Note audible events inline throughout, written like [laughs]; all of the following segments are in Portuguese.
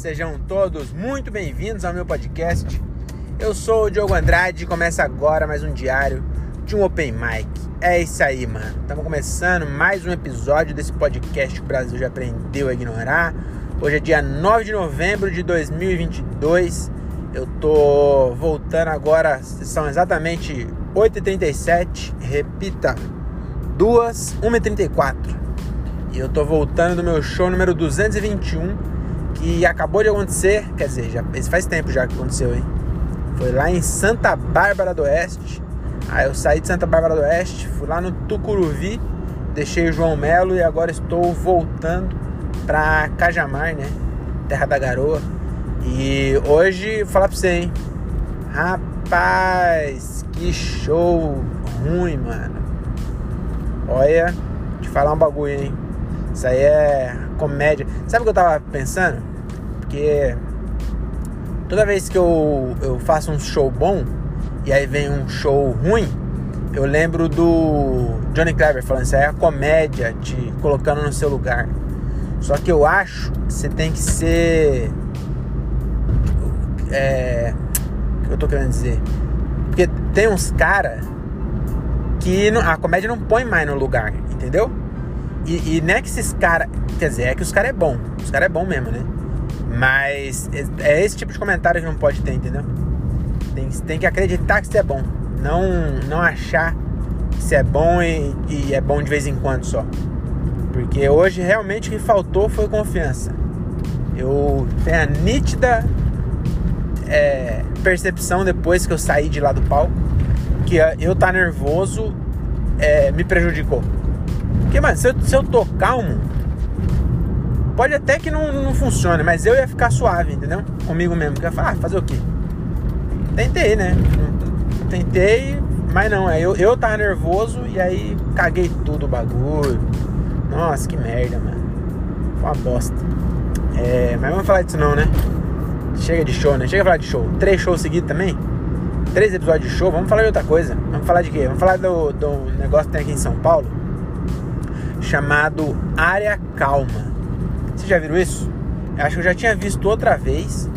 sejam todos muito bem-vindos ao meu podcast. Eu sou o Diogo Andrade e começa agora mais um diário de um Open Mic. É isso aí, mano. Estamos começando mais um episódio desse podcast que o Brasil já aprendeu a ignorar. Hoje é dia 9 de novembro de 2022. Eu tô voltando agora, são exatamente 8h37. Repita, 2, 1h34. E eu tô voltando do meu show número 221 que acabou de acontecer, quer dizer, já, faz tempo já que aconteceu, hein? Foi lá em Santa Bárbara do Oeste. Aí eu saí de Santa Bárbara do Oeste, fui lá no Tucuruvi, deixei o João Melo e agora estou voltando pra Cajamar, né? Terra da Garoa. E hoje, falar pra você, hein? Rapaz, que show ruim, mano. Olha, te falar um bagulho, hein? Isso aí é comédia. Sabe o que eu tava pensando? Porque toda vez que eu, eu faço um show bom e aí vem um show ruim, eu lembro do Johnny Clever falando isso é a comédia te colocando no seu lugar. Só que eu acho que você tem que ser. É. O que eu tô querendo dizer? Porque tem uns caras que não, a comédia não põe mais no lugar, entendeu? E, e não é que esses caras. Quer dizer, é que os caras é bom. Os caras é bom mesmo, né? Mas é esse tipo de comentário que não pode ter, entendeu? Tem, tem que acreditar que isso é bom. Não, não achar que isso é bom e, e é bom de vez em quando só. Porque hoje realmente o que faltou foi confiança. Eu tenho a nítida é, percepção depois que eu saí de lá do palco que eu tá nervoso é, me prejudicou. Porque, mano, se eu, se eu tô calmo, Pode até que não, não funcione, mas eu ia ficar suave, entendeu? Comigo mesmo. Que ia falar, ah, fazer o quê? Tentei, né? Tentei, mas não. Eu, eu tava nervoso e aí caguei tudo o bagulho. Nossa, que merda, mano. Foi uma bosta. É, mas vamos falar disso não, né? Chega de show, né? Chega a falar de show. Três shows seguidos também? Três episódios de show? Vamos falar de outra coisa. Vamos falar de quê? Vamos falar do, do negócio que tem aqui em São Paulo chamado Área Calma. Já viram isso? Acho que eu já tinha visto outra vez.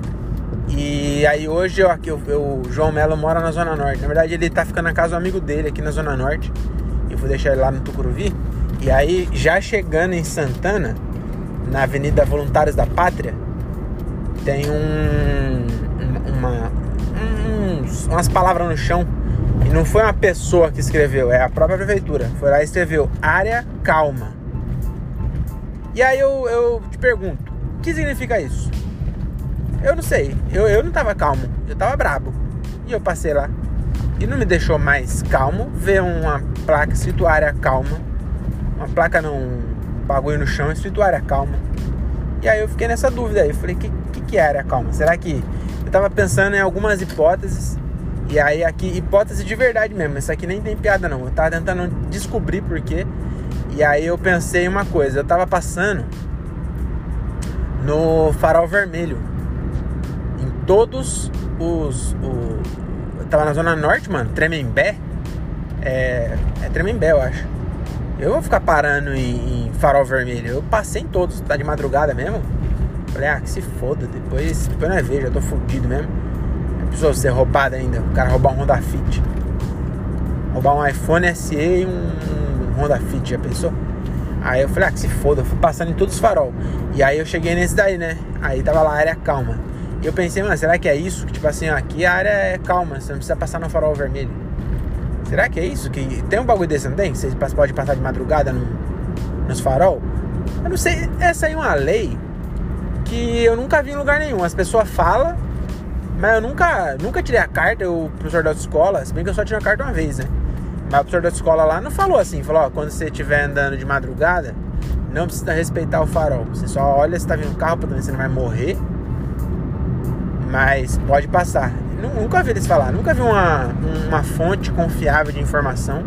E aí hoje eu, eu, eu, o João Melo mora na Zona Norte. Na verdade ele tá ficando na casa do amigo dele aqui na Zona Norte. Eu vou deixar ele lá no Tucuruvi. E aí já chegando em Santana, na Avenida Voluntários da Pátria, tem um. Uma, umas palavras no chão. E não foi uma pessoa que escreveu, é a própria prefeitura. Foi lá e escreveu área calma. E aí eu, eu te pergunto, o que significa isso? Eu não sei, eu, eu não tava calmo, eu tava brabo. E eu passei lá. E não me deixou mais calmo ver uma placa escrito área calma. Uma placa não, um bagulho no chão escrito área calma. E aí eu fiquei nessa dúvida aí. Eu falei, que, que, que área calma? Será que. Eu tava pensando em algumas hipóteses. E aí aqui, hipótese de verdade mesmo. Isso aqui nem tem piada não. Eu tava tentando descobrir por quê. E aí eu pensei uma coisa, eu tava passando no farol vermelho. Em todos os. O, eu tava na zona norte, mano, Tremembé. É, é Tremembé, eu acho. Eu vou ficar parando em, em, farol vermelho. Eu passei em todos, tá de madrugada mesmo. Falei, ah, que se foda, depois, depois nós vemos, já tô fudido mesmo. É preciso ser roubado ainda, o cara roubar um Honda Fit. Roubar um iPhone SE e um Honda Fit, já pensou? Aí eu falei, ah, que se foda, eu fui passando em todos os farol. E aí eu cheguei nesse daí, né? Aí tava lá a área calma. E eu pensei, mano, será que é isso? Que tipo assim, ó, aqui a área é calma, você não precisa passar no farol vermelho. Será que é isso? Que tem um bagulho desse, não tem? Você pode passar de madrugada no, nos farol? Eu não sei, essa aí é uma lei que eu nunca vi em lugar nenhum. As pessoas falam, mas eu nunca, nunca tirei a carta, o professor da escola, se bem que eu só tirei a carta uma vez, né? Mas o professor da escola lá não falou assim, falou, ó, quando você estiver andando de madrugada, não precisa respeitar o farol. Você só olha se tá vindo um carro pra se não vai morrer. Mas pode passar. Nunca vi eles falar, nunca vi uma, uma fonte confiável de informação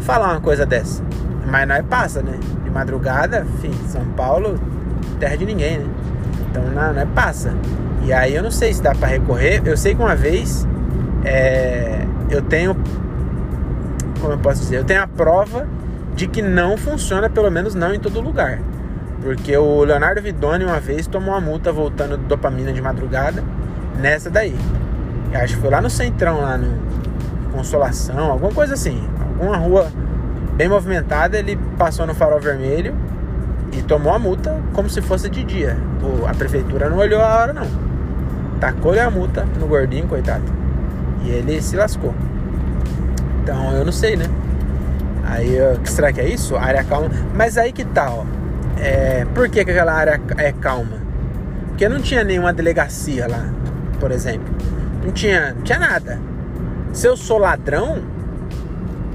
falar uma coisa dessa. Mas nós passa, né? De madrugada, enfim, São Paulo, terra de ninguém, né? Então não, não é passa. E aí eu não sei se dá para recorrer. Eu sei que uma vez é, eu tenho como eu posso dizer, eu tenho a prova de que não funciona, pelo menos não em todo lugar. Porque o Leonardo Vidoni uma vez tomou uma multa voltando do dopamina de madrugada nessa daí. Eu acho que foi lá no centrão, lá no Consolação, alguma coisa assim. Alguma rua bem movimentada, ele passou no farol vermelho e tomou a multa como se fosse de dia. O, a prefeitura não olhou a hora não. Tacou-lhe a multa no gordinho, coitado. E ele se lascou. Então eu não sei, né? Aí, será que é isso? Área calma. Mas aí que tá, ó. É, por que, que aquela área é calma? Porque não tinha nenhuma delegacia lá, por exemplo. Não tinha, não tinha nada. Se eu sou ladrão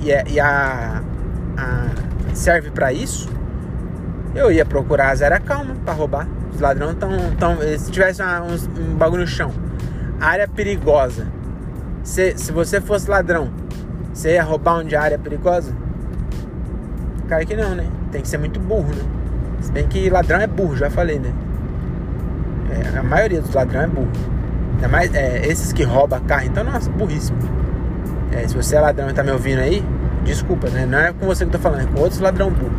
e, é, e a, a, serve para isso, eu ia procurar as áreas calma para roubar. Os ladrões estão. Tão, se tivesse uma, um, um bagulho no chão, área perigosa. Se, se você fosse ladrão, você ia roubar onde a área é perigosa? Cara que não, né? Tem que ser muito burro, né? Se bem que ladrão é burro, já falei, né? É, a maioria dos ladrões é burro. Ainda mais é, esses que roubam carro, então, nossa, burríssimo. É, se você é ladrão e tá me ouvindo aí, desculpa, né? Não é com você que eu tô falando, é com outros ladrão burro.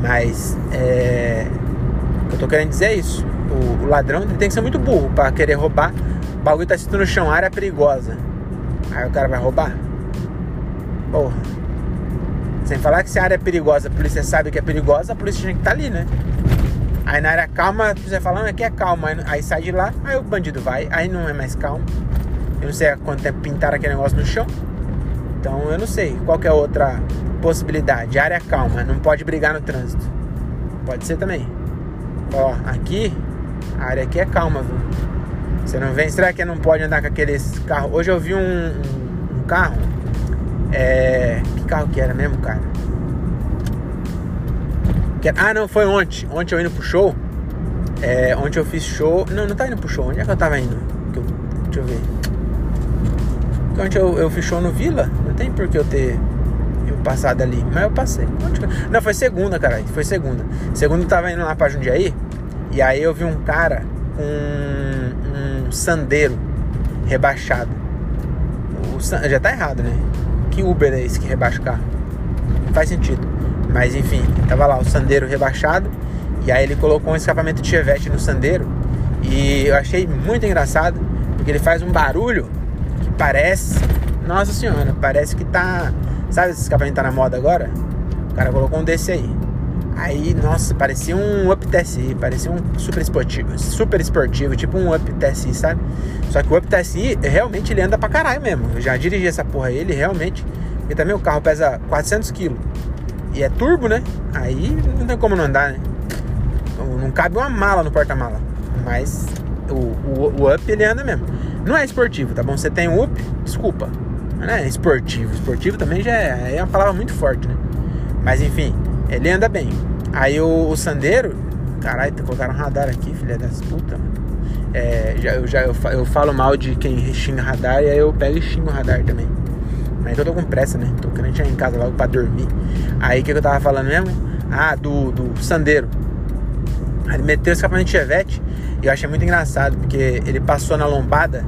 Mas é, o que eu tô querendo dizer é isso. O, o ladrão tem que ser muito burro para querer roubar. O bagulho tá escrito no chão, área perigosa. Aí o cara vai roubar? Porra. Sem falar que se a área é perigosa, a polícia sabe que é perigosa, a polícia tinha que estar tá ali, né? Aí na área calma, você falando aqui é calma, aí sai de lá, aí o bandido vai, aí não é mais calmo. Eu não sei há quanto tempo pintaram aquele negócio no chão. Então eu não sei qual é a outra possibilidade. Área calma, não pode brigar no trânsito. Pode ser também. Ó, aqui, a área aqui é calma, viu? Você não vem. Será que não pode andar com aqueles carros? Hoje eu vi um, um, um carro. É. Que carro que era mesmo, cara? Que... Ah, não, foi ontem. Ontem eu indo pro show. É, ontem eu fiz show. Não, não tá indo pro show. Onde é que eu tava indo? Deixa eu ver. Ontem eu, eu fiz show no Vila. Não tem por que eu ter eu passado ali. Mas eu passei. Não, foi segunda, cara. Foi segunda. Segunda eu tava indo lá pra Jundiaí. E aí eu vi um cara com um, um sandeiro rebaixado. O, já tá errado, né? Que Uber é esse que rebaixa o carro? Não faz sentido. Mas enfim, tava lá o sandeiro rebaixado. E aí ele colocou um escapamento de chevette no sandeiro. E eu achei muito engraçado. Porque ele faz um barulho que parece. Nossa senhora, parece que tá. Sabe esse escapamento tá na moda agora? O cara colocou um desse aí. Aí, nossa, parecia um Up TSI, parecia um super esportivo, super esportivo, tipo um Up TSI, sabe? Só que o Up TSI, realmente, ele anda pra caralho mesmo. Eu já dirigi essa porra ele realmente... Porque também o carro pesa 400 kg e é turbo, né? Aí não tem como não andar, né? Não cabe uma mala no porta-mala. Mas o, o, o, Up, ele anda mesmo. Não é esportivo, tá bom? Você tem um Up, desculpa. Não é esportivo. Esportivo também já é, é uma palavra muito forte, né? Mas enfim, ele anda bem. Aí o, o Sandeiro, caralho, colocaram um radar aqui, filha das putas, É, já, eu, já, eu, eu falo mal de quem xinga radar e aí eu pego e xingo o radar também. Mas eu tô com pressa, né? Tô querendo chegar em casa logo pra dormir. Aí o que, que eu tava falando mesmo? Ah, do, do Sandeiro. Ele meteu o escapamento de chevette e eu achei muito engraçado, porque ele passou na lombada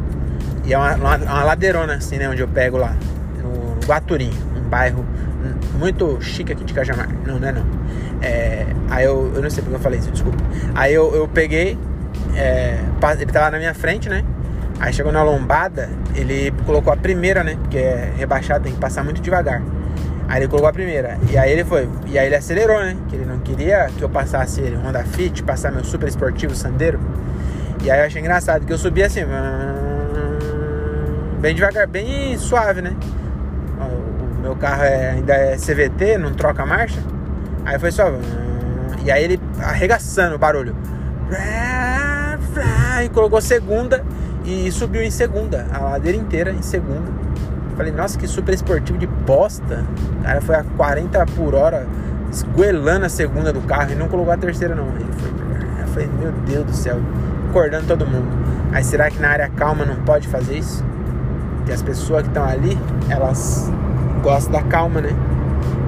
e é uma, uma, uma ladeirona assim, né? Onde eu pego lá, no, no Guaturim, um bairro muito chique aqui de Cajamar. Não, não é não. É, aí eu, eu não sei porque eu falei isso, desculpa. Aí eu, eu peguei, é, ele tava na minha frente, né? Aí chegou na lombada, ele colocou a primeira, né? Porque é rebaixado, tem que passar muito devagar. Aí ele colocou a primeira. E aí ele foi. E aí ele acelerou, né? Que ele não queria que eu passasse ele, Honda Fit, passar meu super esportivo Sandeiro. E aí eu achei engraçado que eu subi assim. Bem devagar, bem suave, né? Meu carro é, ainda é CVT, não troca marcha. Aí foi só. E aí ele arregaçando o barulho. E colocou segunda e subiu em segunda, a ladeira inteira em segunda. Falei, nossa, que super esportivo de bosta. O cara foi a 40 por hora, esguelando a segunda do carro e não colocou a terceira, não. Ele foi. Eu falei, meu Deus do céu, acordando todo mundo. Aí será que na área calma não pode fazer isso? Que as pessoas que estão ali, elas gosto da calma, né?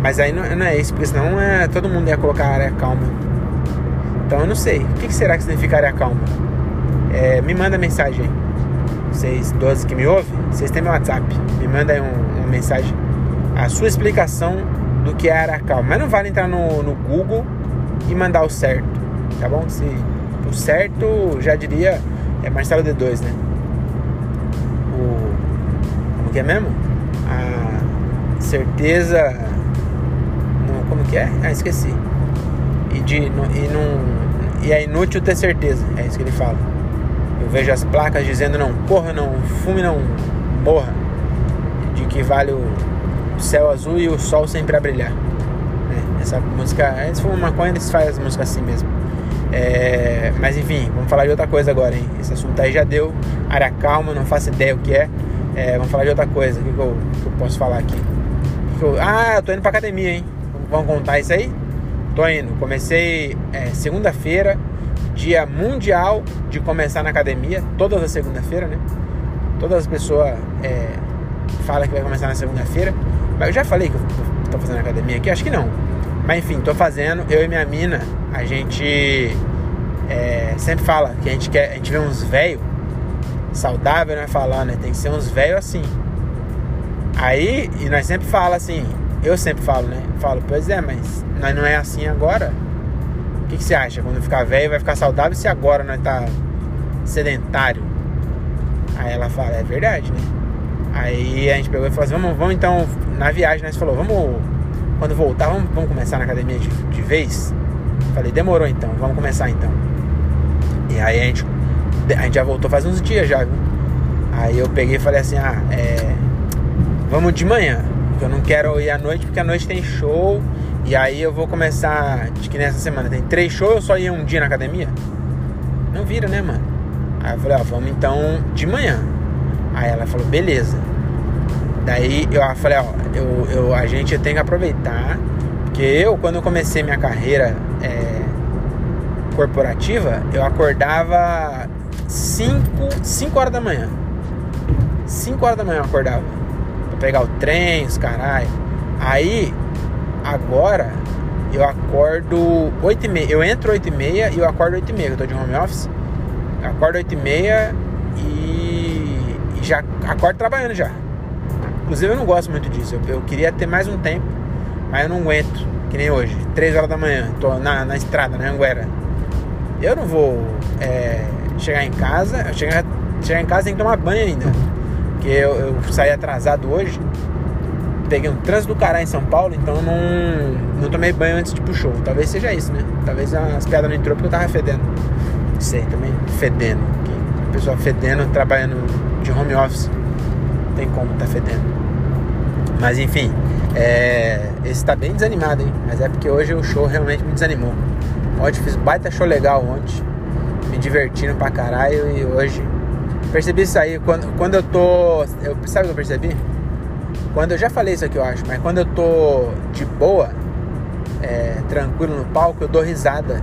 Mas aí não, não é isso, porque senão é, todo mundo ia colocar área calma. Então eu não sei. O que, será que significa área calma? É, me manda mensagem aí. Vocês 12 que me ouvem, vocês têm meu WhatsApp. Me manda aí um, uma mensagem. A sua explicação do que é área calma. Mas não vale entrar no, no Google e mandar o certo. tá bom? Se o certo, já diria, é Marcelo D2, né? O, como que é mesmo? Certeza. Como que é? Ah, esqueci. E, de, e, não, e é inútil ter certeza, é isso que ele fala. Eu vejo as placas dizendo não corra, não fume, não morra. De que vale o céu azul e o sol sempre a brilhar. Né? Essa música, for uma maconha, eles fazem as músicas assim mesmo. É, mas enfim, vamos falar de outra coisa agora, hein? Esse assunto aí já deu área calma, não faço ideia o que é. é vamos falar de outra coisa. O que, que, eu, que eu, posso falar aqui? Ah, eu tô indo pra academia, hein? Vamos contar isso aí? Tô indo. Comecei é, segunda-feira, dia mundial de começar na academia, todas as segunda-feira, né? Todas as pessoas é, falam que vai começar na segunda-feira. Mas eu já falei que eu tô fazendo academia aqui? Acho que não. Mas enfim, tô fazendo. Eu e minha mina, a gente é, sempre fala que a gente quer. A gente vê uns velhos saudável, né? Falar, né? Tem que ser uns velhos assim. Aí, e nós sempre fala assim, eu sempre falo, né? Falo, pois é, mas nós não é assim agora. O que, que você acha? Quando ficar velho vai ficar saudável se agora nós tá sedentário? Aí ela fala, é verdade, né? Aí a gente pegou e falou assim, vamos, vamos então, na viagem nós falou, vamos quando voltar, vamos, vamos começar na academia de, de vez? Falei, demorou então, vamos começar então. E aí a gente, a gente já voltou faz uns dias já, viu? Aí eu peguei e falei assim, ah, é, vamos de manhã, eu não quero ir à noite, porque à noite tem show. E aí eu vou começar, acho que nessa semana tem três shows, eu só ia um dia na academia. Não vira, né, mano? Aí eu falei, ó, vamos então de manhã. Aí ela falou, beleza. Daí eu falei, ó, eu, eu, a gente tem que aproveitar, porque eu, quando eu comecei minha carreira é, corporativa, eu acordava 5, 5 horas da manhã. 5 horas da manhã eu acordava. Pegar o trem, os caralho. Aí, agora, eu acordo 8 e meia. Eu entro 8 e eu acordo 8 e meia, eu tô de home office. Eu acordo 8 e meia e, e já acordo trabalhando já. Inclusive eu não gosto muito disso. Eu, eu, queria ter mais um tempo, mas eu não aguento. Que nem hoje, 3 horas da manhã, tô na, na estrada, na Anguera. Eu não vou é, chegar em casa. Chegar, chegar em casa tem que tomar banho ainda. Porque eu, eu saí atrasado hoje. Peguei um trânsito do caralho em São Paulo, então não, não tomei banho antes de ir pro show. Talvez seja isso, né? Talvez as piadas não entrou porque eu tava fedendo. Sei, também fedendo. A pessoa fedendo, trabalhando de home office. Não tem como tá fedendo. Mas enfim, é, esse tá bem desanimado, hein? Mas é porque hoje o show realmente me desanimou. Ontem fiz baita show legal ontem, me divertindo pra caralho e hoje percebi isso aí. Quando, quando eu tô. Eu, sabe o que eu percebi? Quando eu já falei isso aqui, eu acho, mas quando eu tô de boa, é, tranquilo no palco, eu dou risada.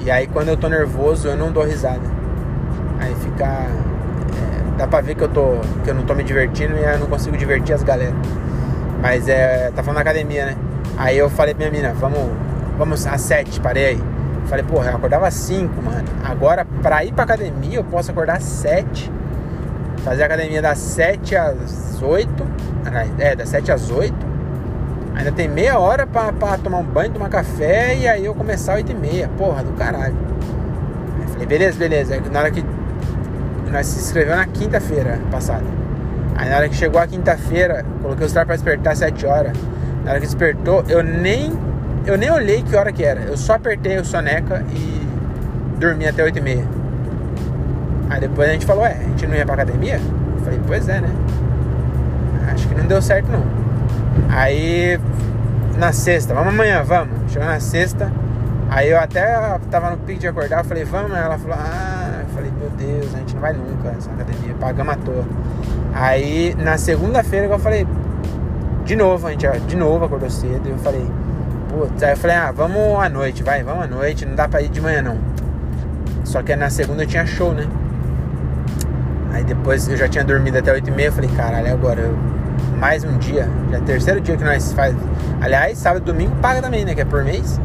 E aí quando eu tô nervoso, eu não dou risada. Aí fica dá pra ver que eu, tô, que eu não tô me divertindo e eu não consigo divertir as galera. Mas é. Tá falando na academia, né? Aí eu falei pra minha mina, vamos, vamos às sete, parei aí. Falei, porra, eu acordava às cinco, mano. Agora, pra ir pra academia, eu posso acordar às sete. Fazer a academia das sete às oito. É, das sete às oito. Ainda tem meia hora pra, pra tomar um banho, tomar café e aí eu começar às oito e meia. Porra, do caralho. Aí falei, beleza, beleza. Na hora que nós se inscreveu na quinta-feira passada. Aí na hora que chegou a quinta-feira, coloquei o celular para despertar às 7 horas. Na hora que despertou, eu nem eu nem olhei que hora que era. Eu só apertei o soneca e dormi até 8 e meia. Aí depois a gente falou, é, a gente não ia pra academia? Eu falei, pois é, né? Acho que não deu certo não. Aí na sexta, vamos amanhã, vamos. Chegou na sexta. Aí eu até tava no pique de acordar, eu falei, vamos, ela falou, ah, falei, meu Deus, a gente não vai nunca nessa academia, pagamos à toa. Aí na segunda-feira eu falei, de novo, a gente de novo acordou cedo, e eu falei, putz, aí eu falei, ah, vamos à noite, vai, vamos à noite, não dá pra ir de manhã não. Só que na segunda eu tinha show, né? Aí depois eu já tinha dormido até 8 e meia, falei, caralho, agora eu, mais um dia, já é o terceiro dia que nós faz. Aliás, sábado e domingo paga também, né? Que é por mês.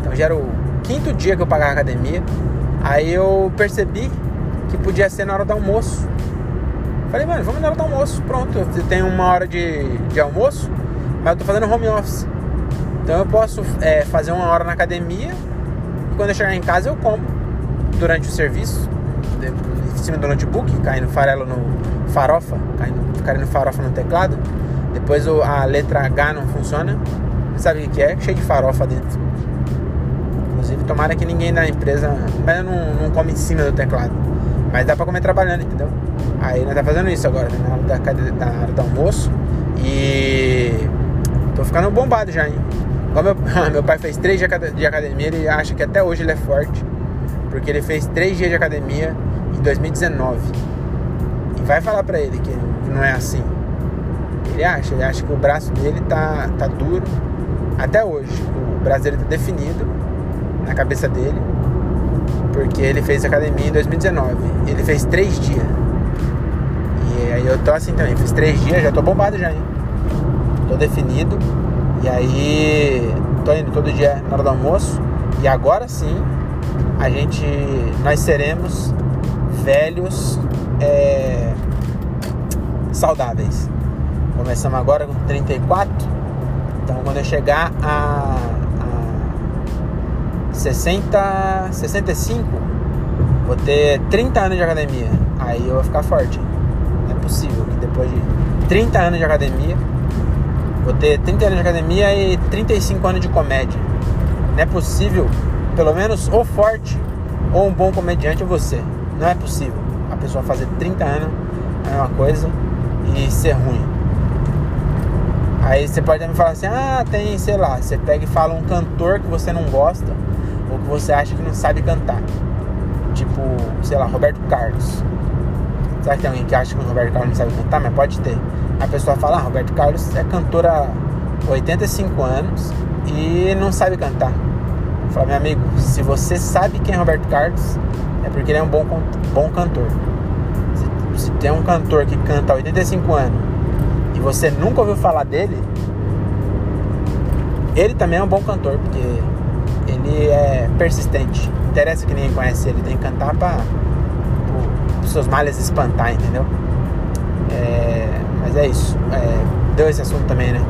Então já era o quinto dia que eu pagava academia. Aí eu percebi que podia ser na hora do almoço. Falei, mano, vamos na hora do almoço. Pronto, eu tenho uma hora de, de almoço, mas eu tô fazendo home office. Então eu posso é, fazer uma hora na academia E quando eu chegar em casa, eu como durante o serviço, em cima do notebook, caindo farelo no farofa, caindo, caindo farofa no teclado. Depois a letra H não funciona. Sabe o que é? Cheio de farofa dentro. Inclusive, tomara que ninguém da empresa. Mas eu não, não come em cima do teclado. Mas dá pra comer trabalhando, entendeu? Aí nós tá fazendo isso agora, né? na hora, da, na hora do almoço. E tô ficando bombado já, hein? Como meu, [laughs] meu pai fez três dias de academia, ele acha que até hoje ele é forte. Porque ele fez três dias de academia em 2019. E vai falar pra ele que, não é assim. Ele acha, ele acha que o braço dele tá, tá duro até hoje. O braço dele tá definido na cabeça dele. Porque ele fez academia em 2019. Ele fez três dias. E aí eu tô assim também, fiz três dias, já tô bombado já, hein? Tô definido. E aí tô indo todo dia na hora do almoço. E agora sim a gente. Nós seremos velhos é, saudáveis. Começamos agora com 34. Então quando eu chegar a, a 60, 65, vou ter 30 anos de academia. Aí eu vou ficar forte. É possível que depois de 30 anos de academia, vou ter 30 anos de academia e 35 anos de comédia. Não é possível, pelo menos ou forte ou um bom comediante ou você. Não é possível a pessoa fazer 30 anos é uma coisa e ser ruim. Aí você pode me falar assim, ah, tem, sei lá, você pega e fala um cantor que você não gosta ou que você acha que não sabe cantar. Tipo, sei lá, Roberto Carlos. Será que tem alguém que acha que o Roberto Carlos não sabe cantar? Mas pode ter. A pessoa fala, ah, Roberto Carlos é cantor há 85 anos e não sabe cantar. Fala, meu amigo, se você sabe quem é Roberto Carlos, é porque ele é um bom, bom cantor. Se, se tem um cantor que canta há 85 anos e você nunca ouviu falar dele, ele também é um bom cantor, porque ele é persistente. Não interessa que ninguém conhece ele, tem que cantar para os seus males espantar, entendeu? É, mas é isso. É, deu esse assunto também, né?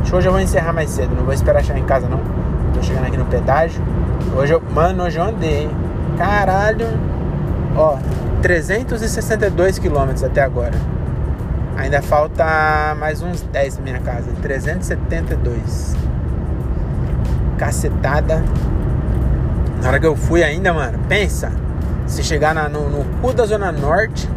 Acho que hoje eu vou encerrar mais cedo, não vou esperar chegar em casa não. Tô chegando aqui no pedágio. Hoje eu, mano, hoje eu andei, hein? Caralho. Ó, 362 quilômetros até agora. Ainda falta mais uns 10 na minha casa. 372. Cacetada. Na hora que eu fui ainda, mano, pensa. Se chegar na, no, no cu da Zona Norte,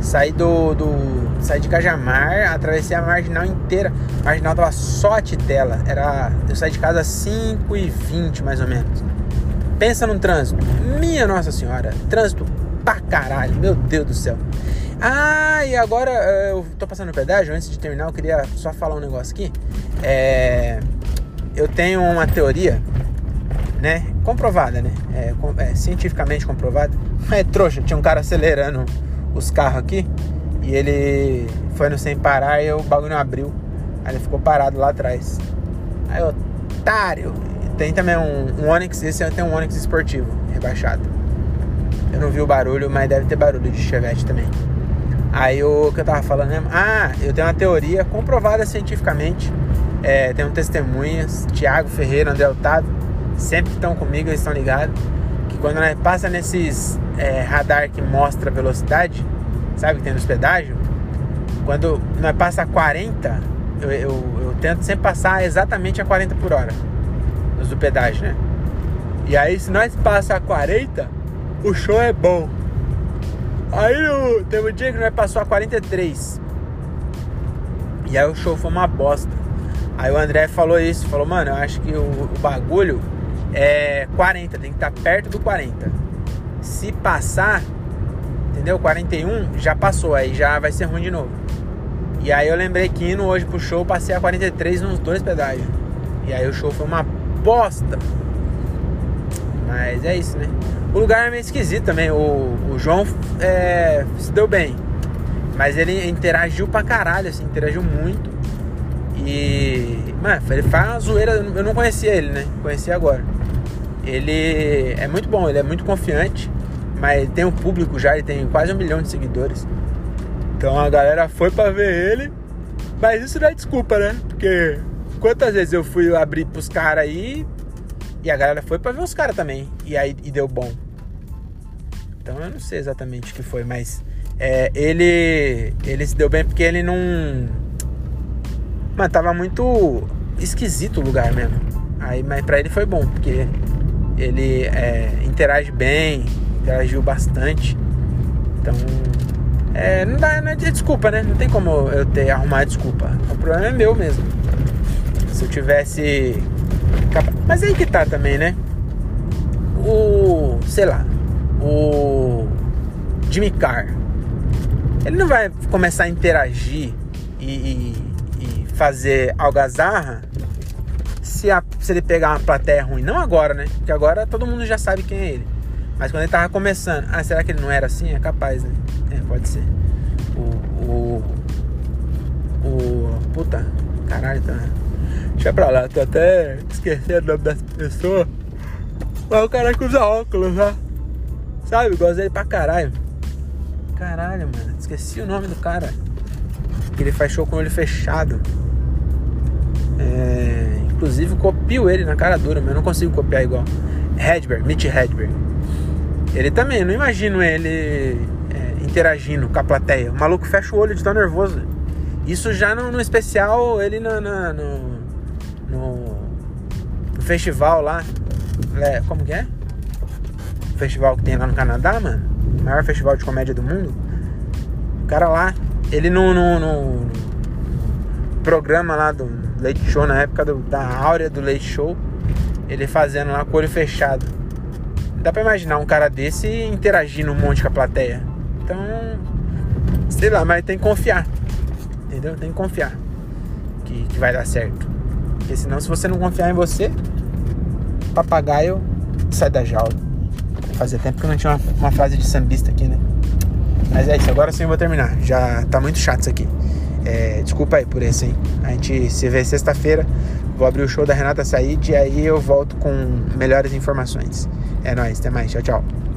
sair do, do. Sair de Cajamar, atravessei a marginal inteira. A marginal tava só a titela. Era. Eu saí de casa às 5 e 20 mais ou menos. Pensa num trânsito. Minha Nossa Senhora, trânsito pra caralho, meu Deus do céu. Ah, e agora eh, eu tô passando no pedágio, antes de terminar, eu queria só falar um negócio aqui. É, eu tenho uma teoria, né? Comprovada, né? É, é, cientificamente comprovada. É trouxa, tinha um cara acelerando os carros aqui e ele foi no sem parar e o bagulho não abriu. Aí ele ficou parado lá atrás. Aí, otário! Tem também um, um Onix, esse tem um Onix esportivo, rebaixado. Eu não vi o barulho, mas deve ter barulho de Chevette também. Aí o que eu tava falando mesmo? Ah, eu tenho uma teoria comprovada cientificamente. É, tenho testemunhas, Tiago Ferreira, André Otávio, sempre estão comigo, eles estão ligados. Que quando nós passa nesses é, radar que mostra velocidade, sabe que tem nos pedágios, quando nós passa a 40, eu, eu, eu tento sempre passar exatamente a 40 por hora nos do pedágio, né? E aí se nós passa a 40, o show é bom. Aí teve um dia que nós passou a 43. E aí o show foi uma bosta. Aí o André falou isso, falou, mano, eu acho que o, o bagulho é 40, tem que estar tá perto do 40. Se passar, entendeu? 41 já passou, aí já vai ser ruim de novo. E aí eu lembrei que indo hoje pro show, passei a 43 nos dois pedágios. E aí o show foi uma bosta. Mas é isso, né? O lugar é meio esquisito também. O, o João é, se deu bem. Mas ele interagiu pra caralho, assim, interagiu muito. E. Mano, ele faz uma zoeira. Eu não conhecia ele, né? Conheci agora. Ele é muito bom, ele é muito confiante. Mas tem um público já, ele tem quase um milhão de seguidores. Então a galera foi pra ver ele. Mas isso não é desculpa, né? Porque quantas vezes eu fui abrir pros caras aí E a galera foi pra ver os caras também. E aí e deu bom. Então eu não sei exatamente o que foi, mas é, ele, ele se deu bem porque ele não. Mano, tava muito esquisito o lugar mesmo. Aí, mas pra ele foi bom, porque ele é, interage bem, interagiu bastante. Então, é, não dá, não é desculpa, né? Não tem como eu ter arrumar desculpa. O problema é meu mesmo. Se eu tivesse. Mas aí que tá também, né? O. sei lá. O. Jimmy Carr. Ele não vai começar a interagir e, e, e fazer algazarra se, a, se ele pegar uma plateia ruim. Não agora, né? Porque agora todo mundo já sabe quem é ele. Mas quando ele tava começando, ah, será que ele não era assim? É capaz, né? É, pode ser. O. O. o puta, caralho, tá. Deixa pra lá, tô até esquecendo o nome das pessoas. Mas o cara que usa óculos, né? Sabe? Gosto dele pra caralho. Caralho, mano. Esqueci o nome do cara. Que ele faz show com o olho fechado. É, inclusive copio ele na cara dura, mas eu não consigo copiar igual. Hedberg, Mitch Hedberg. Ele também, não imagino ele é, interagindo com a plateia. O maluco fecha o olho de tão nervoso. Isso já no, no especial, ele no, no, no, no festival lá. É, como que é? O festival que tem lá no Canadá, mano. O maior festival de comédia do mundo. O cara lá, ele no, no, no programa lá do Leite Show, na época do, da áurea do Leite Show, ele fazendo lá com o olho fechado. Dá pra imaginar um cara desse interagindo um monte com a plateia. Então, sei lá, mas tem que confiar. Entendeu? Tem que confiar que, que vai dar certo. Porque senão, se você não confiar em você, papagaio sai da jaula. Fazia tempo que eu não tinha uma, uma frase de sambista aqui, né? Mas é isso, agora sim eu vou terminar. Já tá muito chato isso aqui. É, desculpa aí por esse, hein? A gente se vê sexta-feira. Vou abrir o show da Renata Said e aí eu volto com melhores informações. É nóis, até mais. Tchau, tchau.